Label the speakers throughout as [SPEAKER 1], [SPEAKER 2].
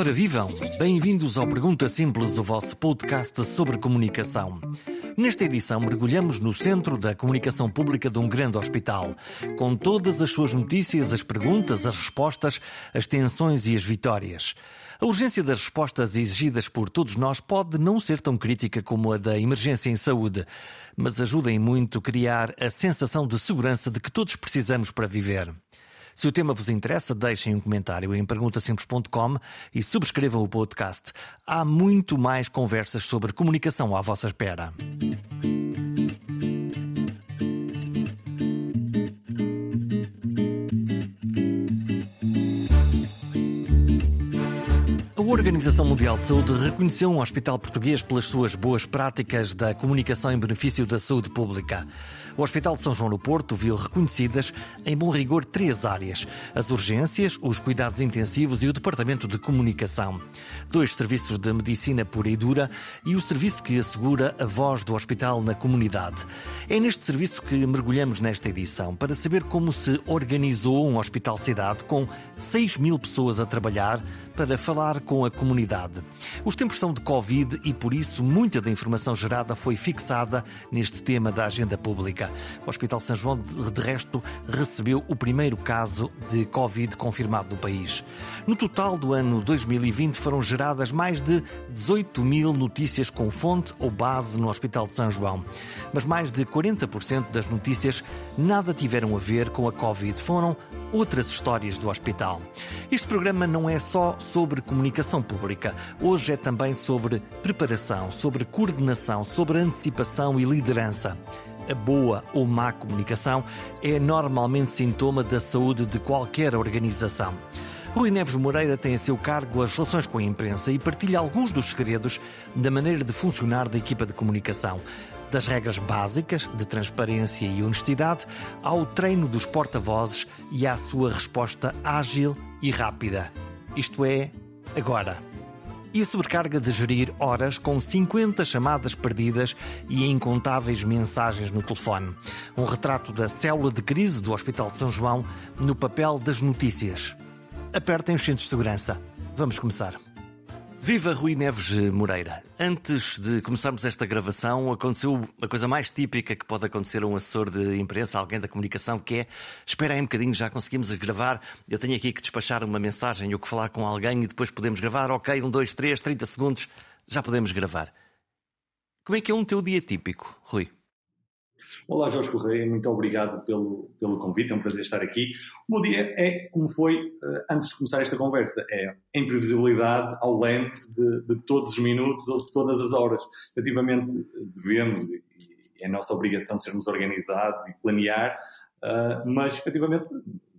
[SPEAKER 1] Ora vivam, bem-vindos ao Pergunta Simples, o vosso podcast sobre comunicação. Nesta edição, mergulhamos no centro da comunicação pública de um grande hospital, com todas as suas notícias, as perguntas, as respostas, as tensões e as vitórias. A urgência das respostas exigidas por todos nós pode não ser tão crítica como a da emergência em saúde, mas ajuda em muito a criar a sensação de segurança de que todos precisamos para viver. Se o tema vos interessa, deixem um comentário em perguntasimples.com e subscrevam o podcast. Há muito mais conversas sobre comunicação à vossa espera. Organização Mundial de Saúde reconheceu um hospital português pelas suas boas práticas da comunicação em benefício da saúde pública. O Hospital de São João no Porto viu reconhecidas, em bom rigor, três áreas: as urgências, os cuidados intensivos e o Departamento de Comunicação. Dois serviços de medicina pura e dura e o serviço que assegura a voz do hospital na comunidade. É neste serviço que mergulhamos nesta edição para saber como se organizou um hospital-cidade com 6 mil pessoas a trabalhar para falar com a comunidade. Os tempos são de Covid e, por isso, muita da informação gerada foi fixada neste tema da agenda pública. O Hospital São João, de resto, recebeu o primeiro caso de Covid confirmado no país. No total do ano 2020 foram geradas mais de 18 mil notícias com fonte ou base no Hospital de São João. Mas mais de 40% das notícias nada tiveram a ver com a Covid. Foram outras histórias do hospital. Este programa não é só sobre comunicação pública. Hoje é também sobre preparação, sobre coordenação, sobre antecipação e liderança. A boa ou má comunicação é normalmente sintoma da saúde de qualquer organização. Rui Neves Moreira tem a seu cargo as relações com a imprensa e partilha alguns dos segredos da maneira de funcionar da equipa de comunicação das regras básicas de transparência e honestidade ao treino dos porta-vozes e à sua resposta ágil e rápida. Isto é, agora. E a sobrecarga de gerir horas com 50 chamadas perdidas e incontáveis mensagens no telefone. Um retrato da célula de crise do Hospital de São João no papel das notícias. Apertem os cintos de segurança. Vamos começar. Viva Rui Neves Moreira. Antes de começarmos esta gravação, aconteceu a coisa mais típica que pode acontecer a um assessor de imprensa, alguém da comunicação, que é espera aí um bocadinho, já conseguimos gravar. Eu tenho aqui que despachar uma mensagem ou que falar com alguém e depois podemos gravar. Ok, um, dois, três, 30 segundos, já podemos gravar. Como é que é um teu dia típico, Rui?
[SPEAKER 2] Olá, Jorge Correia, muito obrigado pelo, pelo convite, é um prazer estar aqui. O meu dia é como foi uh, antes de começar esta conversa, é em previsibilidade ao leme de, de, todos os minutos ou de todas as horas. Efetivamente, devemos, e, é nossa obrigação sermos organizados e planear, uh, mas efetivamente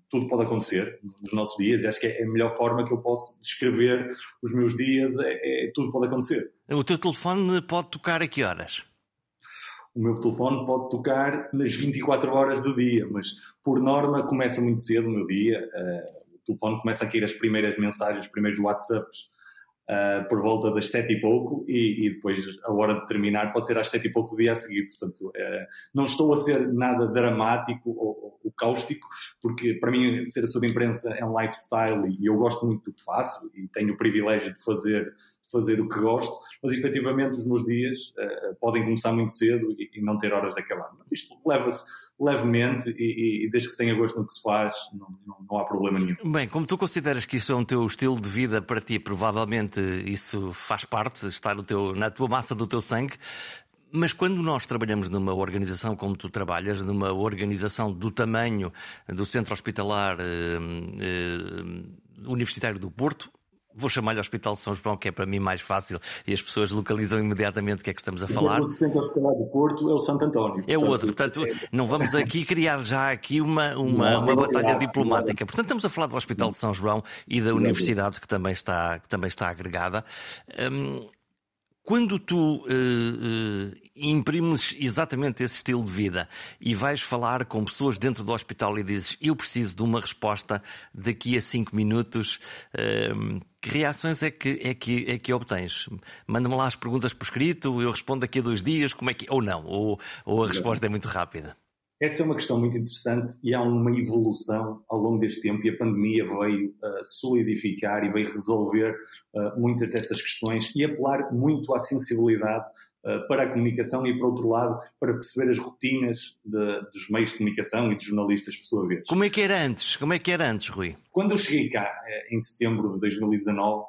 [SPEAKER 2] tudo pode acontecer nos nossos dias e acho que é a melhor forma que eu posso descrever os meus dias, é, é tudo pode acontecer.
[SPEAKER 1] O teu telefone pode tocar a que horas?
[SPEAKER 2] O meu telefone pode tocar nas 24 horas do dia, mas por norma começa muito cedo o meu dia. Uh, o telefone começa a cair as primeiras mensagens, os primeiros WhatsApps uh, por volta das 7 e pouco e, e, depois a hora de terminar pode ser às 7 e pouco do dia a seguir. Portanto, uh, não estou a ser nada dramático ou, ou, cáustico, porque para mim ser a sua imprensa é um lifestyle e eu gosto muito do que faço e tenho o privilégio de fazer fazer o que gosto, mas efetivamente os meus dias uh, podem começar muito cedo e, e, não ter horas de acabar. Mas isto leva-se levemente e, e, desde que se tenha gosto no que se faz, não, não, não, há problema nenhum.
[SPEAKER 1] Bem, como tu consideras que isso é um teu estilo de vida para ti, provavelmente isso faz parte, está no teu, na tua massa do teu sangue. Mas quando nós trabalhamos numa organização como tu trabalhas, numa organização do tamanho do Centro Hospitalar eh, eh, Universitário do Porto, Vou chamar-lhe Hospital São João, que é para mim mais fácil e as pessoas localizam imediatamente o que é que estamos a falar.
[SPEAKER 2] O Centro Hospitalar do Porto é o Santo António.
[SPEAKER 1] É o outro, portanto, não vamos aqui criar já aqui uma, uma, uma batalha diplomática. Portanto, estamos a falar do Hospital de São João e da Universidade, que também está, que também está agregada. Hum, quando tu uh, uh, imprimes exatamente esse estilo de vida e vais falar com pessoas dentro do hospital e dizes eu preciso de uma resposta daqui a cinco minutos, uh, que reações é que, é que, é que obtens? Manda-me lá as perguntas por escrito, eu respondo daqui a dois dias, como é que. Ou não, ou, ou a resposta é muito rápida.
[SPEAKER 2] essa é uma questão muito interessante e há uma evolução ao longo deste tempo e a pandemia veio uh, solidificar e veio resolver uh, muitas dessas questões e apelar muito à sensibilidade para a comunicação e, por outro lado, para perceber as rotinas de, dos meios de comunicação e dos jornalistas, por sua vez.
[SPEAKER 1] Como é que era antes? Como é que era antes, Rui?
[SPEAKER 2] Quando eu cheguei cá, em setembro de 2019,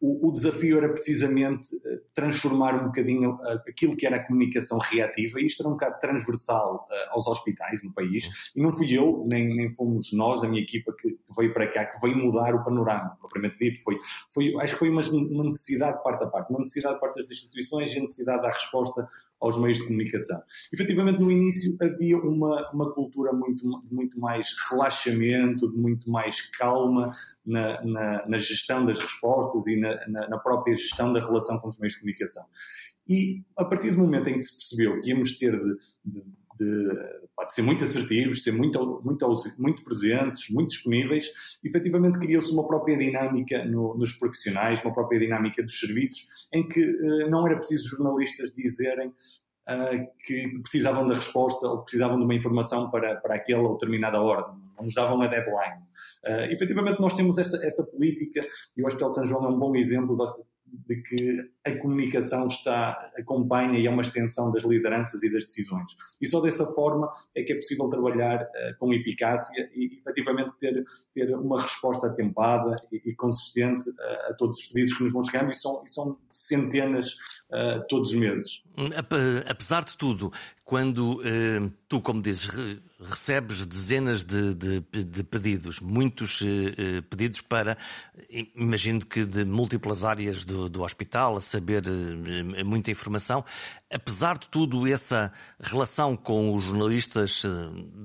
[SPEAKER 2] o, desafio era precisamente eh, transformar um bocadinho eh, aquilo que era a comunicação reativa, e isto era um bocado transversal uh, aos hospitais no país, e não fui eu, nem, nem fomos nós, a minha equipa que, veio para cá, que veio mudar o panorama, propriamente dito, foi, foi, acho que foi uma, uma necessidade de parte a parte, uma necessidade de parte das instituições e a necessidade de dar resposta aos meios de comunicação. Efetivamente, no início havia uma, uma cultura muito, muito mais relaxamento, de muito mais calma na, na, na gestão das respostas e na, na, própria gestão da relação com os meios de comunicação. E a partir do momento em que se percebeu que íamos ter de, de de, de, ser muito assertivos, ser muito, muito, muito presentes, muito disponíveis, efetivamente criou-se uma própria dinâmica no, nos profissionais, uma própria dinâmica dos serviços, em que uh, não era preciso jornalistas dizerem uh, que precisavam da resposta ou precisavam de uma informação para, para aquela ou determinada ordem, não nos davam a deadline. Uh, efetivamente, nós temos essa, essa política, e o Hospital de São João é um bom exemplo de que a comunicação está, acompanha e é uma extensão das lideranças e das decisões. E só dessa forma é que é possível trabalhar uh, com eficácia e, efetivamente, ter, ter uma resposta atempada e, e consistente uh, a todos os pedidos que nos vão chegando, e são, e são centenas uh, todos os meses.
[SPEAKER 1] Apesar de tudo, quando tu, como dizes, recebes dezenas de, de, de pedidos, muitos pedidos para, imagino que de múltiplas áreas do, do hospital, a saber eh, muita informação. Apesar de tudo, essa relação com os jornalistas, eh,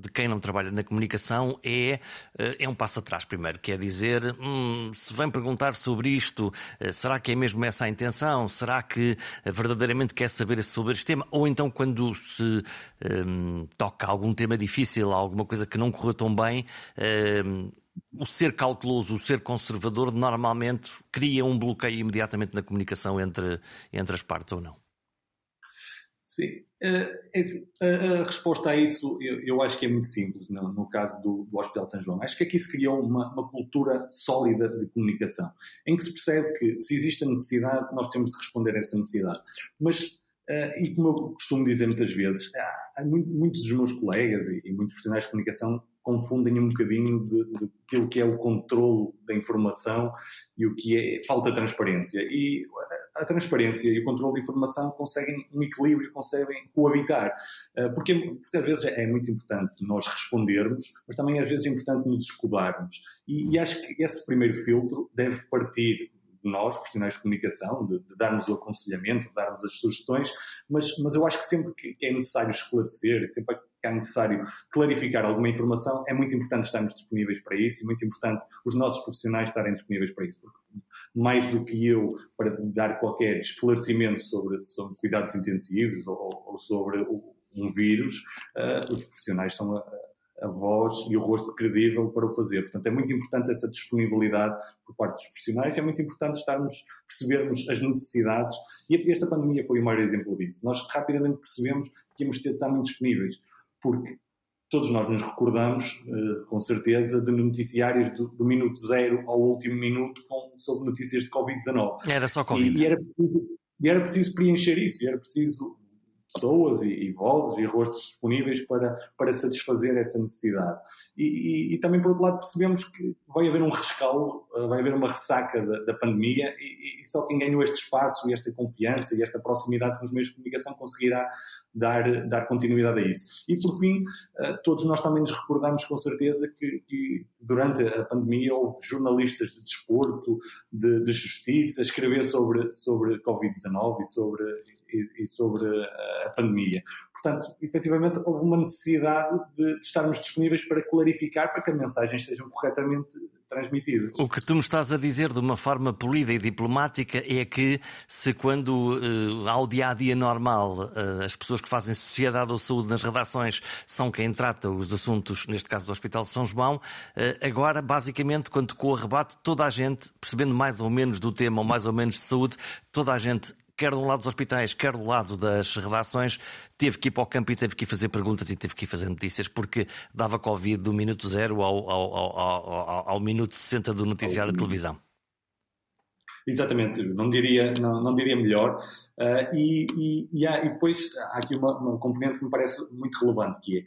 [SPEAKER 1] de quem não trabalha na comunicação, é, eh, é um passo atrás, primeiro. Quer dizer, hum, se vem perguntar sobre isto, será que é mesmo essa a intenção? Será que verdadeiramente quer saber sobre este tema? Ou então, quando se hum, toca algum tema difícil, alguma coisa que não correu tão bem, hum, o ser cauteloso, o ser conservador, normalmente cria um bloqueio imediatamente na comunicação entre, entre as partes ou não?
[SPEAKER 2] Sim, eh, é a, resposta a isso eu, acho que é muito simples no, caso do, do, Hospital São João. Acho que aqui se criou uma, uma, cultura sólida de comunicação, em que se percebe que se existe a necessidade, nós temos de responder a essa necessidade. Mas, eh, e como eu costumo dizer muitas vezes, há, muitos dos meus colegas e, e muitos profissionais de comunicação confundem um bocadinho de, que é o controle da informação e o que é falta de transparência. E a transparência e o controle da informação conseguem um equilíbrio, conseguem coabitar. Eh, porque, porque às vezes é muito importante nós respondermos, mas também às vezes é importante nos escudarmos. E, e acho que esse primeiro filtro deve partir nós, profissionais de comunicação, de, de, darmos o aconselhamento, de darmos as sugestões, mas, mas eu acho que sempre que é necessário esclarecer, sempre que é necessário clarificar alguma informação, é muito importante estarmos disponíveis para isso e muito importante os nossos profissionais estarem disponíveis para isso, porque mais do que eu para dar qualquer esclarecimento sobre, sobre cuidados intensivos ou, ou sobre o, um vírus, uh, os profissionais são a, a voz e o rosto credível para o fazer. Portanto, é muito importante essa disponibilidade por parte dos profissionais, é muito importante estarmos, percebermos as necessidades, e esta pandemia foi o maior exemplo disso. Nós rapidamente percebemos que íamos ter de estar muito disponíveis porque todos nós nos recordamos, uh, com certeza, de noticiários do, do, minuto zero ao último minuto com, sobre notícias de Covid-19.
[SPEAKER 1] Era só Covid.
[SPEAKER 2] E, e, era preciso, e, era preciso, preencher isso, e era preciso pessoas e, e, vozes e rostos disponíveis para, para satisfazer essa necessidade. E, e, e, também, por outro lado, percebemos que vai haver um rescaldo, eh, vai haver uma ressaca da, da pandemia e, só quem ganhou este espaço e esta confiança e esta proximidade com os meios de comunicação conseguirá dar, dar continuidade a isso. E, por fim, eh, todos nós também nos recordamos com certeza que, que durante a pandemia houve jornalistas de desporto, de, de justiça, escrever sobre, sobre Covid-19 e sobre e, sobre a pandemia. Portanto, efetivamente, houve uma necessidade de, de, estarmos disponíveis para clarificar, para que as mensagens sejam corretamente transmitidas.
[SPEAKER 1] O que tu me estás a dizer de uma forma polida e diplomática é que, se quando uh, ao dia a dia normal uh, as pessoas que fazem sociedade ou saúde nas redações são quem trata os assuntos, neste caso do Hospital de São João, uh, agora, basicamente, quando com o rebate, toda a gente, percebendo mais ou menos do tema ou mais ou menos de saúde, toda a gente quer um lado dos hospitais, quer do lado das redações, teve que ir para o campo e teve que ir fazer perguntas e teve que ir fazer notícias, porque dava Covid do minuto zero ao, ao, ao, ao minuto 60 do noticiário de televisão.
[SPEAKER 2] Exatamente, não diria, não, não diria melhor. Uh, e, e, e, há, e, depois há aqui uma, uma componente que me parece muito relevante, que é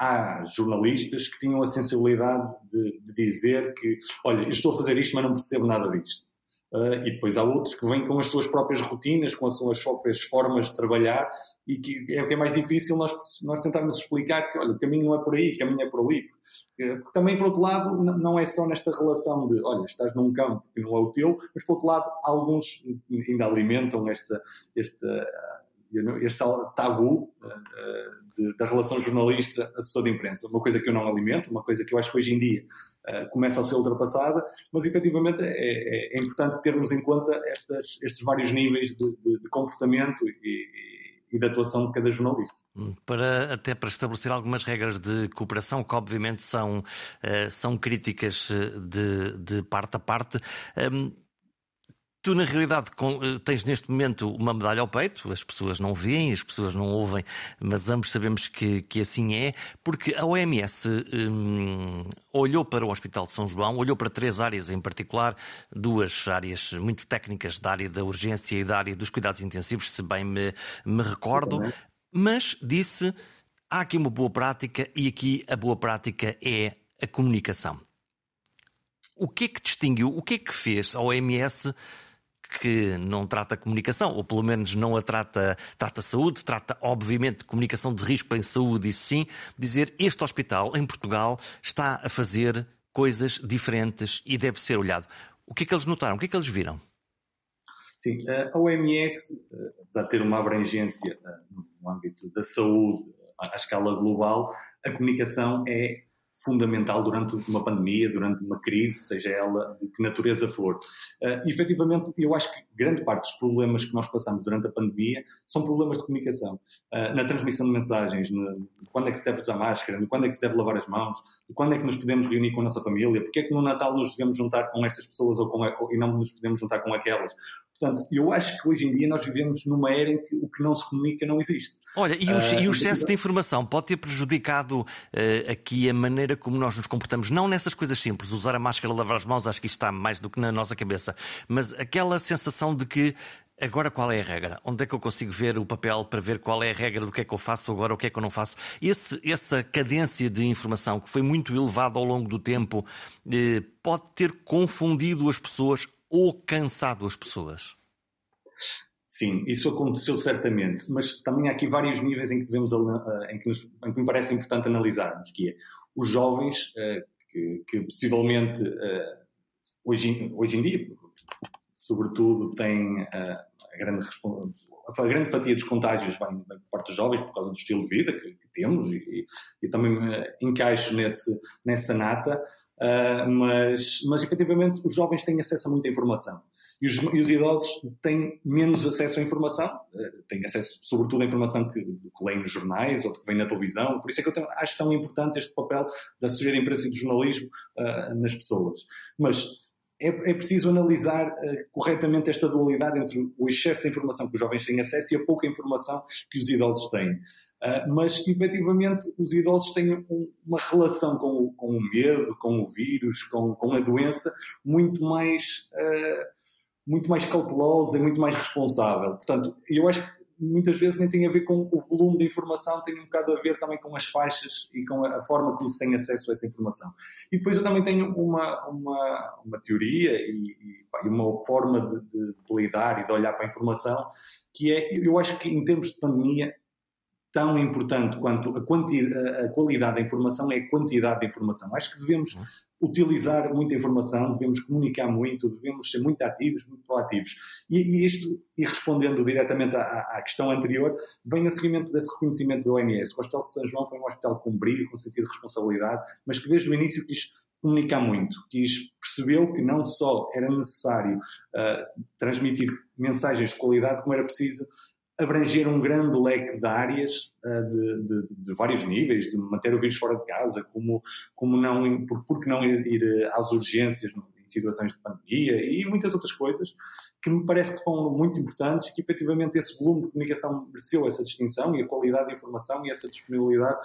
[SPEAKER 2] há jornalistas que tinham a sensibilidade de, de, dizer que, olha, estou a fazer isto, mas não percebo nada disto. Uh, e depois há outros que vêm com as suas próprias rotinas, com as suas próprias formas de trabalhar e que é, que é mais difícil nós, nós tentarmos explicar que, olha, o caminho não é por aí, o caminho é por ali. Porque, porque também, por outro lado, não é só nesta relação de, olha, estás num campo que não é o teu, mas, por outro lado, alguns ainda alimentam esta, esta este tabu uh, da relação jornalista-assessor de imprensa. Uma coisa que eu não alimento, uma coisa que eu acho que hoje em dia uh, começa a ser ultrapassada, mas efetivamente é, é, é importante termos em conta estas, estes vários níveis de, de, de comportamento e, e de atuação de cada jornalista.
[SPEAKER 1] Hum, para, até para estabelecer algumas regras de cooperação que obviamente são, uh, são críticas de, de parte a parte. Tu, na realidade, eh, tens neste momento uma medalha ao peito, as pessoas não veem, as pessoas não ouvem, mas ambos sabemos que, que assim é, porque a OMS hum, olhou para o Hospital de São João, olhou para três áreas em particular, duas áreas muito técnicas, da área da urgência e da área dos cuidados intensivos, se bem me, me recordo, mas disse: há aqui uma boa prática e aqui a boa prática é a comunicação. O que é que distinguiu, o que é que fez a OMS? Que não trata comunicação, ou pelo menos não a trata, trata saúde, trata obviamente de comunicação de risco em saúde, isso sim, dizer este hospital em Portugal está a fazer coisas diferentes e deve ser olhado. O que é que eles notaram? O que é que eles viram?
[SPEAKER 2] Sim, a OMS, apesar de ter uma abrangência eh, no âmbito da saúde à escala global, a comunicação é fundamental durante uma pandemia, durante uma crise, seja ela de que natureza for. Uh, efetivamente, eu acho que grande parte dos problemas que nós passamos durante a pandemia são problemas de comunicação. Uh, na transmissão de mensagens, no, quando é que se deve usar máscara, quando é que se deve lavar as mãos, quando é que nos podemos reunir com a nossa família, porque é que no Natal nos devemos juntar com estas pessoas ou com, ou, e não nos podemos juntar com aquelas. Portanto, eu acho que hoje em dia nós vivemos numa era em que o que não se comunica não existe.
[SPEAKER 1] Olha, e o, uh, e o excesso de informação pode ter prejudicado aqui a maneira como nós nos comportamos, não nessas coisas simples, usar a máscara, lavar as mãos, acho que isto está mais do que na nossa cabeça, mas aquela sensação de que Agora qual é a regra? Onde é que eu consigo ver o papel para ver qual é a regra do que é que eu faço agora, o que é que eu não faço? Esse, essa cadência de informação que foi muito elevada ao longo do tempo eh, pode ter confundido as pessoas ou cansado as pessoas?
[SPEAKER 2] Sim, isso aconteceu certamente, mas também há aqui vários níveis em que devemos eh, em que, nos, em que me parece importante analisarmos, que é os jovens uh, que, que, possivelmente uh, hoje, hoje em dia, sobretudo, têm uh, a, grande, a grande fatia dos contágios vem por parte dos jovens por causa do estilo de vida que, que temos e, e, também me encaixo nesse, nessa nata. Uh, mas, mas efetivamente os jovens têm acesso a muita informação. E os, e os idosos têm menos acesso à informação, uh, têm acesso sobretudo à informação que, que leem nos jornais ou que vem na televisão. Por isso é que eu acho tão importante este papel da assessoria de imprensa e do jornalismo uh, nas pessoas. Mas é, é preciso analisar uh, corretamente esta dualidade entre o excesso de informação que os jovens têm acesso e a pouca informação que os idosos têm. Uh, mas efetivamente os idosos têm um, uma relação com o, com o, medo, com o vírus, com, com a doença muito mais, muito mais cautelosa e muito mais responsável. Portanto, eu acho que muitas vezes nem tem a ver com o volume de informação, tem um bocado a ver também com as faixas e com a, forma como se tem acesso a essa informação. E depois eu também tenho uma, uma, uma teoria e, e, uma forma de, de, de lidar e de olhar para a informação que é, eu acho que em termos de pandemia tão importante quanto a, a, qualidade da informação é a quantidade de informação. Acho que devemos uhum. utilizar muita informação, devemos comunicar muito, devemos ser muito ativos, muito proativos. E, e isto, e respondendo diretamente à, à, questão anterior, vem a seguimento desse reconhecimento do OMS. O Hospital de São João foi um hospital com brilho, com sentido de responsabilidade, mas que desde o início quis comunicar muito, quis, percebeu que não só era necessário uh, transmitir mensagens de qualidade, como era preciso abranger um grande leque de áreas uh, de, de, de, vários níveis, de manter o vírus fora de casa, como, como não, por, por que não ir, ir às urgências, situações de pandemia e muitas outras coisas que me parece que são muito importantes que efetivamente esse volume de comunicação mereceu essa distinção e a qualidade da informação e essa disponibilidade,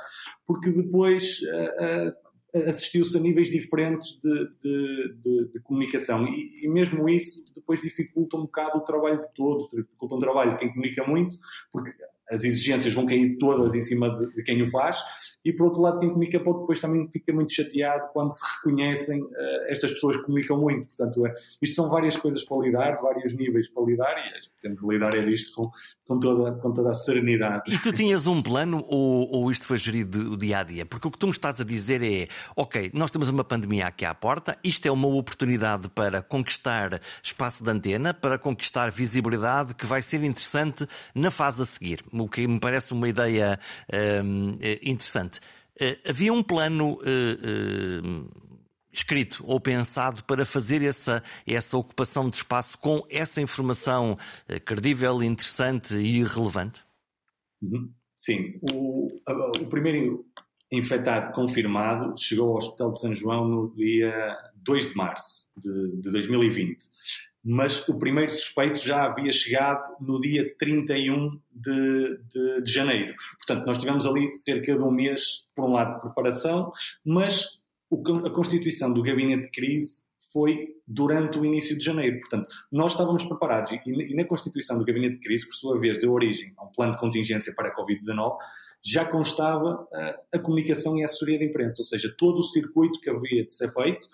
[SPEAKER 2] porque depois uh, assistiu-se a níveis diferentes de, de, de, de comunicação. E, e, mesmo isso depois dificulta um bocado o trabalho de todos, dificulta o trabalho de quem comunica muito, porque as exigências vão cair todas em cima de, de, quem o faz, e por outro lado, quem comunica pouco depois também fica muito chateado quando se reconhecem uh, estas pessoas que comunicam muito. Portanto, é, isto são várias coisas para lidar, vários níveis para lidar, e temos que lidar é disto com, com, toda, com toda a serenidade.
[SPEAKER 1] E tu tinhas um plano ou, ou isto foi gerido o dia a dia? Porque o que tu me estás a dizer é: ok, nós temos uma pandemia aqui à porta, isto é uma oportunidade para conquistar espaço de antena, para conquistar visibilidade que vai ser interessante na fase a seguir o que me parece uma ideia uh, interessante. Uh, havia um plano uh, escrito ou pensado para fazer essa, essa ocupação de espaço com essa informação credível, interessante e relevante?
[SPEAKER 2] Uhum. Sim. O, o primeiro infectado confirmado chegou ao Hospital de São João no dia 2 de março de, de 2020 mas o primeiro suspeito já havia chegado no dia 31 de, de, de janeiro. Portanto, nós tivemos ali cerca de um mês, por um lado, de preparação, mas o, a constituição do gabinete de crise foi durante o início de janeiro. Portanto, nós estávamos preparados e, e na constituição do gabinete de crise, por sua vez, deu origem a um plano de contingência para a Covid-19, já constava uh, a comunicação e a assessoria de imprensa, ou seja, todo o circuito que havia de ser feito,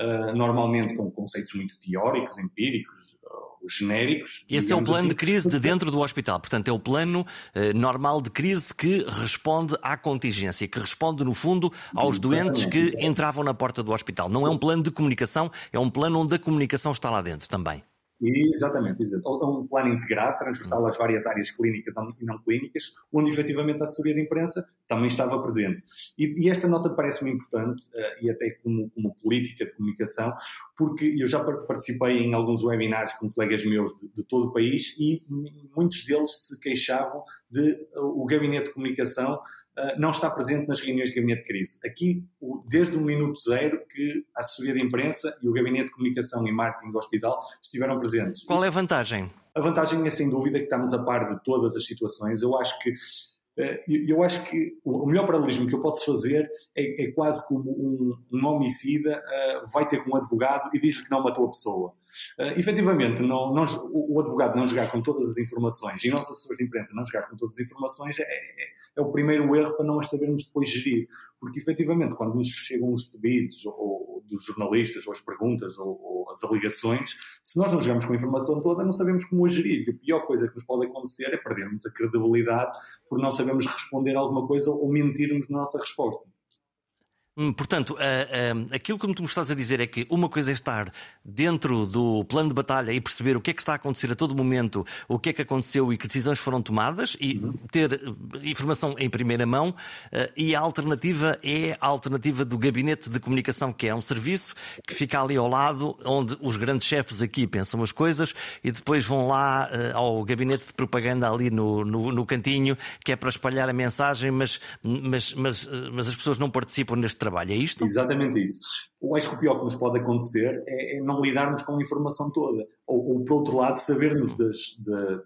[SPEAKER 2] uh, normalmente com conceitos muito teóricos, empíricos, uh, genéricos.
[SPEAKER 1] Esse é o plano assim. de crise de dentro do hospital, portanto, é o plano uh, normal de crise que responde à contingência, que responde, no fundo, aos doentes que entravam na porta do hospital. Não é um plano de comunicação, é um plano onde a comunicação está lá dentro também.
[SPEAKER 2] Exatamente, exatamente. É um plano integrado, transversal às várias áreas clínicas e não clínicas, onde efetivamente a assessoria de imprensa também estava presente. E, e esta nota parece-me importante, uh, e até como, como, política de comunicação, porque eu já participei em alguns webinars com colegas meus de, de todo o país e muitos deles se queixavam de uh, o gabinete de comunicação não está presente nas reuniões de gabinete de crise. Aqui, desde o minuto zero, que a assessoria de imprensa e o gabinete de comunicação e marketing do hospital estiveram presentes.
[SPEAKER 1] Qual é a vantagem?
[SPEAKER 2] A vantagem é, sem dúvida, que estamos a par de todas as situações. Eu acho que ah, eu acho que o melhor paralelismo que eu posso fazer é, é quase como um, um homicida uh, vai ter com um advogado e diz que não matou a pessoa. Uh, efetivamente, não, não, o advogado não jogar com todas as informações e nós, assessores de imprensa, não jogar com todas as informações é, é, é, o primeiro erro para não as sabermos depois gerir. Porque, efetivamente, quando nos chegam os pedidos ou, dos jornalistas, ou as perguntas, ou, ou, as alegações, se nós não jogamos com a informação toda, não sabemos como a gerir. E a pior coisa que nos pode acontecer é perdermos a credibilidade por não sabermos responder alguma coisa ou mentirmos na nossa resposta.
[SPEAKER 1] Hum, portanto, aquilo que tu me estás a dizer é que uma coisa é estar dentro do plano de batalha e perceber o que é que está a acontecer a todo momento, o que é que aconteceu e que decisões foram tomadas e uhum. ter informação em primeira mão. Uh, e a alternativa é a alternativa do gabinete de comunicação, que é um serviço que fica ali ao lado, onde os grandes chefes aqui pensam as coisas e depois vão lá ao gabinete de propaganda ali no, no, no, cantinho, que é para espalhar a mensagem, mas, mas, mas, mas as pessoas não participam neste trabalho trabalho, é isto?
[SPEAKER 2] Exatamente isso. Eu acho que o pior que nos pode acontecer é, é não lidarmos com a informação toda. Ou, ou por outro lado, sabermos das, das,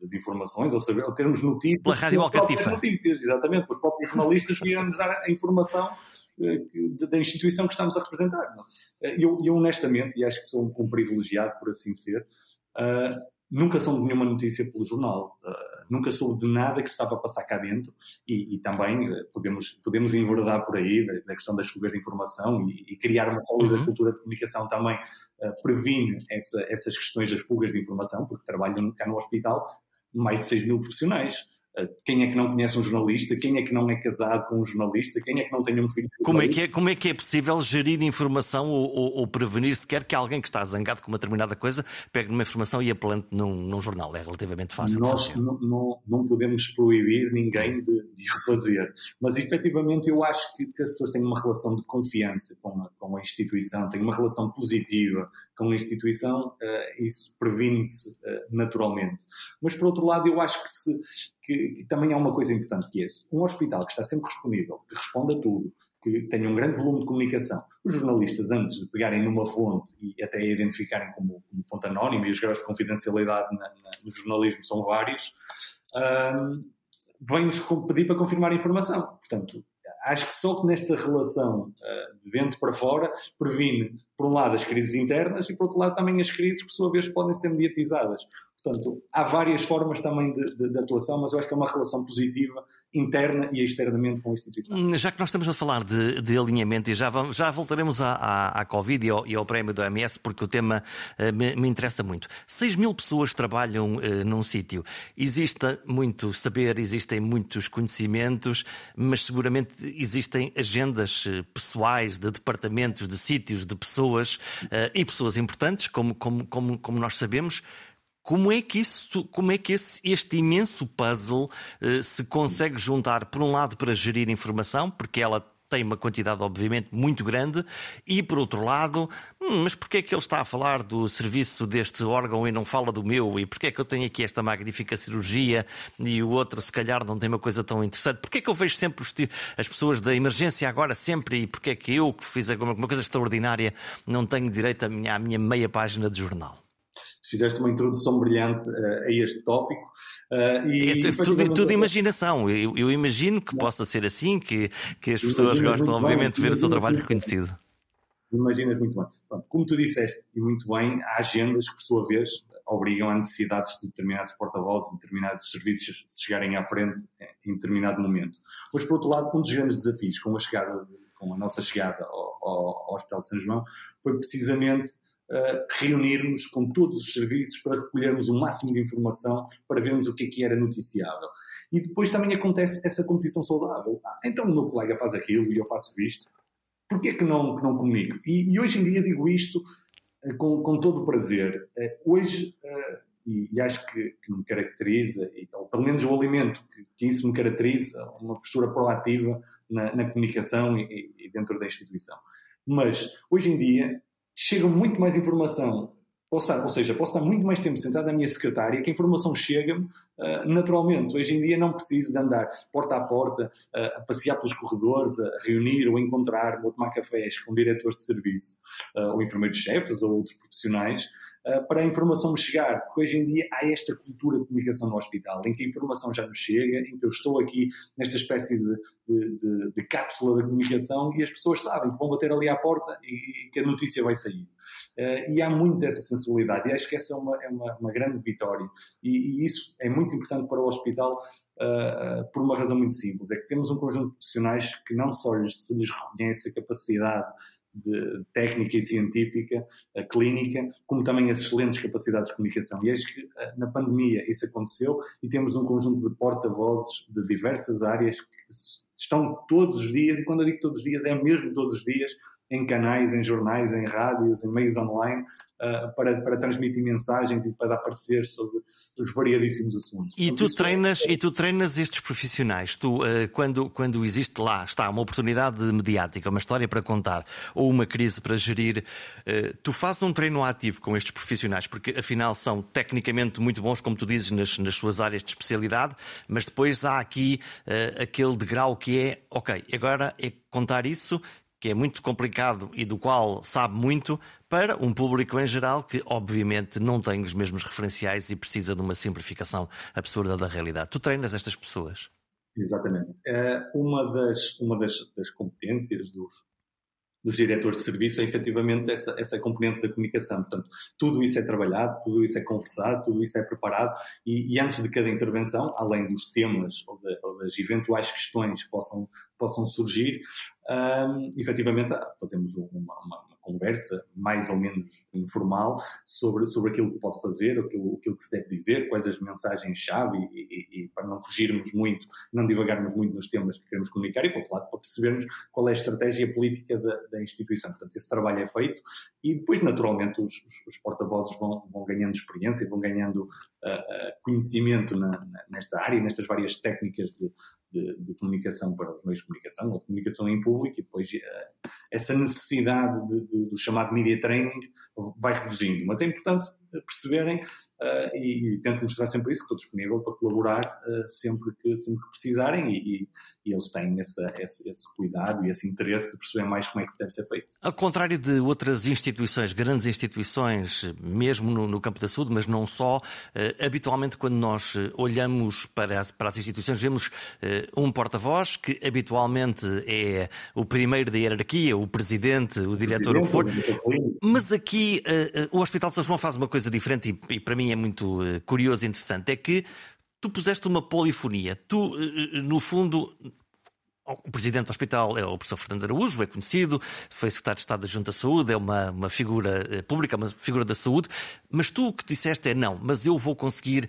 [SPEAKER 2] das informações, ou, saber, ou termos notícias.
[SPEAKER 1] Pela rádio alcatifa.
[SPEAKER 2] Notícias, exatamente. Os próprios jornalistas virem-nos dar a informação eh, da instituição que estamos a representar. Eu, eu, honestamente, e acho que sou um, privilegiado por assim ser, uh, nunca soube de nenhuma notícia pelo jornal. Uh, nunca soube de nada que se estava a passar cá dentro e, e também uh, podemos, podemos enverdar por aí da, da, questão das fugas de informação e, e criar uma sólida uhum. cultura de comunicação também uh, previne essa, essas questões das fugas de informação, porque trabalham cá no hospital mais de 6 mil profissionais quem é que não conhece um jornalista, quem é que não é casado com um jornalista, quem é que não tem um filho.
[SPEAKER 1] Como é que é, como é, que é possível gerir informação ou, ou, ou, prevenir sequer que alguém que está zangado com uma determinada coisa pegue numa informação e a plante num, num jornal? É relativamente fácil.
[SPEAKER 2] Nós não, não, não, podemos proibir ninguém de, o fazer, mas efetivamente eu acho que, que as pessoas têm uma relação de confiança com a, com a instituição, têm uma relação positiva com a instituição, uh, isso previne-se uh, naturalmente. Mas por outro lado, eu acho que se que, que, também é uma coisa importante que é um hospital que está sempre disponível, que responde a tudo, que tenham um grande volume de comunicação. Os jornalistas, antes de pegarem numa fonte e até a identificarem como, como fonte anónima, e os graus de confidencialidade na, na, no jornalismo são vários, um, vêm-nos pedir para confirmar a informação. Portanto, acho que só que nesta relação uh, de vento para fora previne, por um lado, as crises internas e, por outro lado, também as crises, por sua vez, podem ser mediatizadas. Portanto, há várias formas também de, de, de, atuação, mas eu acho que é uma relação positiva interna e externamente com a instituição. Hum,
[SPEAKER 1] já que nós estamos a falar de, de alinhamento e já, vamos, já voltaremos à, à, à Covid e ao, e ao, prémio da OMS, porque o tema uh, me, me, interessa muito. 6 mil pessoas trabalham uh, num sítio. Existe muito saber, existem muitos conhecimentos, mas seguramente existem agendas eh, pessoais de departamentos, de sítios, de pessoas uh, e pessoas importantes, como, como, como, como nós sabemos. Como é que, isso, como é que esse, este imenso puzzle uh, se consegue juntar, por um lado, para gerir informação, porque ela tem uma quantidade, obviamente, muito grande, e por outro lado, hum, mas porquê é que ele está a falar do serviço deste órgão e não fala do meu? E porquê é que eu tenho aqui esta magnífica cirurgia e o outro, se calhar, não tem uma coisa tão interessante? Porquê é que eu vejo sempre as pessoas da emergência agora sempre e porquê é que eu, que fiz alguma coisa extraordinária, não tenho direito à minha, à minha meia página de jornal?
[SPEAKER 2] Fizeste uma introdução brilhante uh, a este tópico.
[SPEAKER 1] Uh, e, é, tudo, tudo imaginação. Eu, eu, imagino que possa ser assim, que, que as pessoas gostam, obviamente, de ver o seu trabalho reconhecido.
[SPEAKER 2] Imaginas muito bem. Pronto, como tu disseste, e muito bem, há agendas que, por sua vez, obrigam a necessidades de determinados porta-vozes, de determinados serviços chegarem à frente em determinado momento. Mas, por outro lado, um dos grandes desafios com a, chegada, com a nossa chegada ao, ao, Hospital de São João foi precisamente reunirmos com todos os serviços para recolhermos o máximo de informação para vermos o que é que era noticiável. E depois também acontece essa competição saudável. Ah, então o meu colega faz aquilo e eu faço isto. Porquê que não, que não comigo? E, e hoje em dia digo isto uh, com, com todo o prazer. Uh, hoje, e, e, acho que, que, me caracteriza, e, ou pelo menos o alimento que, que, isso me caracteriza, uma postura proativa na, na comunicação e, e dentro da instituição. Mas hoje em dia chega muito mais informação. Posso estar, ou seja, posso estar muito mais tempo sentado na minha secretária, que a informação chega-me uh, naturalmente. Hoje em dia não preciso de andar porta a porta, uh, a passear pelos corredores, a reunir ou encontrar ou tomar cafés com diretores de serviço, uh, ou enfermeiros-chefes ou outros profissionais. Eh, para a informação me chegar, porque hoje em dia há esta cultura de comunicação no hospital, em que a informação já nos chega, em que eu estou aqui nesta espécie de, de, de, de cápsula da comunicação e as pessoas sabem que vão bater ali à porta e, e que a notícia vai sair. Uh, e há muito essa sensibilidade, e acho que essa é uma, é uma, uma grande vitória. E, e, isso é muito importante para o hospital uh, uh, por uma razão muito simples: é que temos um conjunto de profissionais que não só lhes, se lhes reconhece a capacidade de técnica e científica, a clínica, como também as excelentes capacidades de comunicação. E acho que eh, na pandemia isso aconteceu e temos um conjunto de porta-vozes de diversas áreas que estão todos os dias, e quando eu digo todos os dias, é mesmo todos os dias, em canais, em jornais, em rádios, em meios online, uh, para, para transmitir mensagens e para aparecer sobre os variadíssimos assuntos.
[SPEAKER 1] E tu, treinas, é... e tu treinas estes profissionais. Tu, uh, quando, quando existe lá, está uma oportunidade mediática, uma história para contar ou uma crise para gerir, uh, tu fazes um treino ativo com estes profissionais, porque afinal são tecnicamente muito bons, como tu dizes, nas, nas suas áreas de especialidade, mas depois há aqui aquele degrau que é, ok, agora é contar isso que é muito complicado e do qual sabe muito, para um público em geral que, obviamente, não tem os mesmos referenciais e precisa de uma simplificação absurda da realidade. Tu treinas estas pessoas?
[SPEAKER 2] Exatamente. É uma das, uma das, das competências dos, dos diretores de serviço é efetivamente essa, essa componente da comunicação. Portanto, tudo isso é trabalhado, tudo isso é conversado, tudo isso é preparado e, e antes de cada intervenção, além dos temas ou, de, ou das eventuais questões que possam, possam surgir, um, efetivamente fazemos uma, uma conversa mais ou menos informal sobre, sobre aquilo que pode fazer, aquilo, aquilo que se deve dizer, quais as mensagens-chave e, e, e, para não fugirmos muito, não divagarmos muito nos temas que queremos comunicar e, por outro lado, para percebermos qual é a estratégia política da, da instituição. Portanto, esse trabalho é feito e depois, naturalmente, os, os, porta-vozes vão, vão ganhando experiência, vão ganhando uh, conhecimento na, na, nesta área, nestas várias técnicas de, de, de, comunicação para os meios de comunicação, ou de comunicação em público, e depois uh, essa necessidade de, de, do chamado media training vai reduzindo. Mas é importante perceberem uh, e, e, tento mostrar sempre isso, que estou disponível para colaborar uh, sempre, que, sempre que precisarem e, e, e eles têm esse, esse, esse, cuidado e esse interesse de perceber mais como é que isso deve ser feito.
[SPEAKER 1] Ao contrário de outras instituições, grandes instituições, mesmo no, no campo da saúde, mas não só, uh, habitualmente quando nós olhamos para as, para as instituições, vemos um porta-voz que habitualmente é o primeiro da hierarquia, o presidente, o diretor, o que for. Mas aqui o Hospital de São João faz uma coisa diferente e, e para mim é muito uh, curioso e interessante, é que tu puseste uma polifonia. Tu, no fundo, o presidente do hospital é o professor Fernando Araújo, é conhecido, foi secretário de Estado da Junta da Saúde, é uma, uma figura pública, uma figura da saúde, mas tu o que disseste é não, mas eu vou conseguir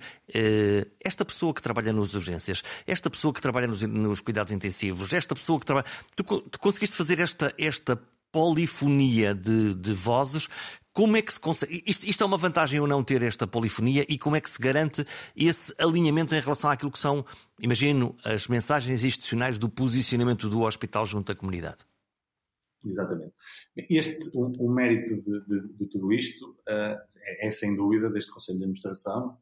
[SPEAKER 1] esta pessoa que trabalha nas urgências, esta pessoa que trabalha nos, nos cuidados intensivos, esta pessoa que trabalha. Tu, tu conseguiste fazer esta, esta polifonia de, de vozes como é que se consegue. Isto, isto, é uma vantagem ou não ter esta polifonia e como é que se garante esse alinhamento em relação àquilo que são, imagino, as mensagens institucionais do posicionamento do hospital junto à comunidade?
[SPEAKER 2] Exatamente. Este, o, o mérito de, de, de, tudo isto uh, é, é, sem dúvida, deste Conselho de Administração,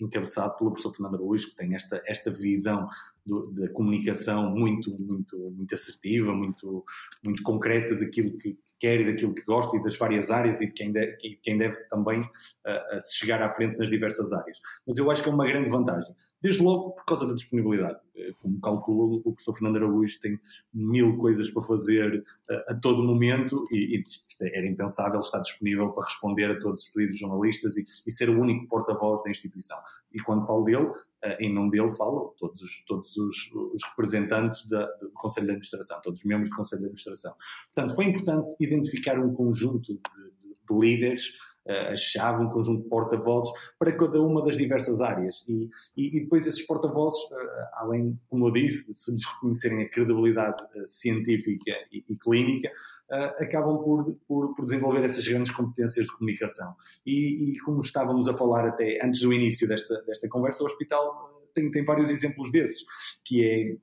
[SPEAKER 2] encabeçado pelo professor Fernando Araújo, que tem esta, esta visão da comunicação muito, muito, muito assertiva, muito, muito concreta daquilo que, quer e daquilo que gosta e das várias áreas e de quem deve, quem deve também uh, chegar à frente nas diversas áreas. Mas eu acho que é uma grande vantagem. Desde logo por causa da disponibilidade. Eh, como calculou, o professor Fernando Araújo tem mil coisas para fazer uh, a todo momento e, e era impensável estar disponível para responder a todos os pedidos jornalistas e, e ser o único porta-voz da instituição. E quando falo dele, Uh, em nome dele falam todos, os, todos os, os representantes da, do Conselho de Administração, todos os membros do Conselho de Administração. Portanto, foi importante identificar um conjunto de, de, de líderes, uh, a chave, um conjunto de porta-vozes para cada uma das diversas áreas. E, e, e depois esses porta-vozes, uh, além, como eu disse, de se lhes reconhecerem a credibilidade científica e, e clínica, acabam por, por, por, desenvolver essas grandes competências de comunicação. E, e, como estávamos a falar até antes do início desta, desta conversa, o hospital tem, tem vários exemplos desses, que é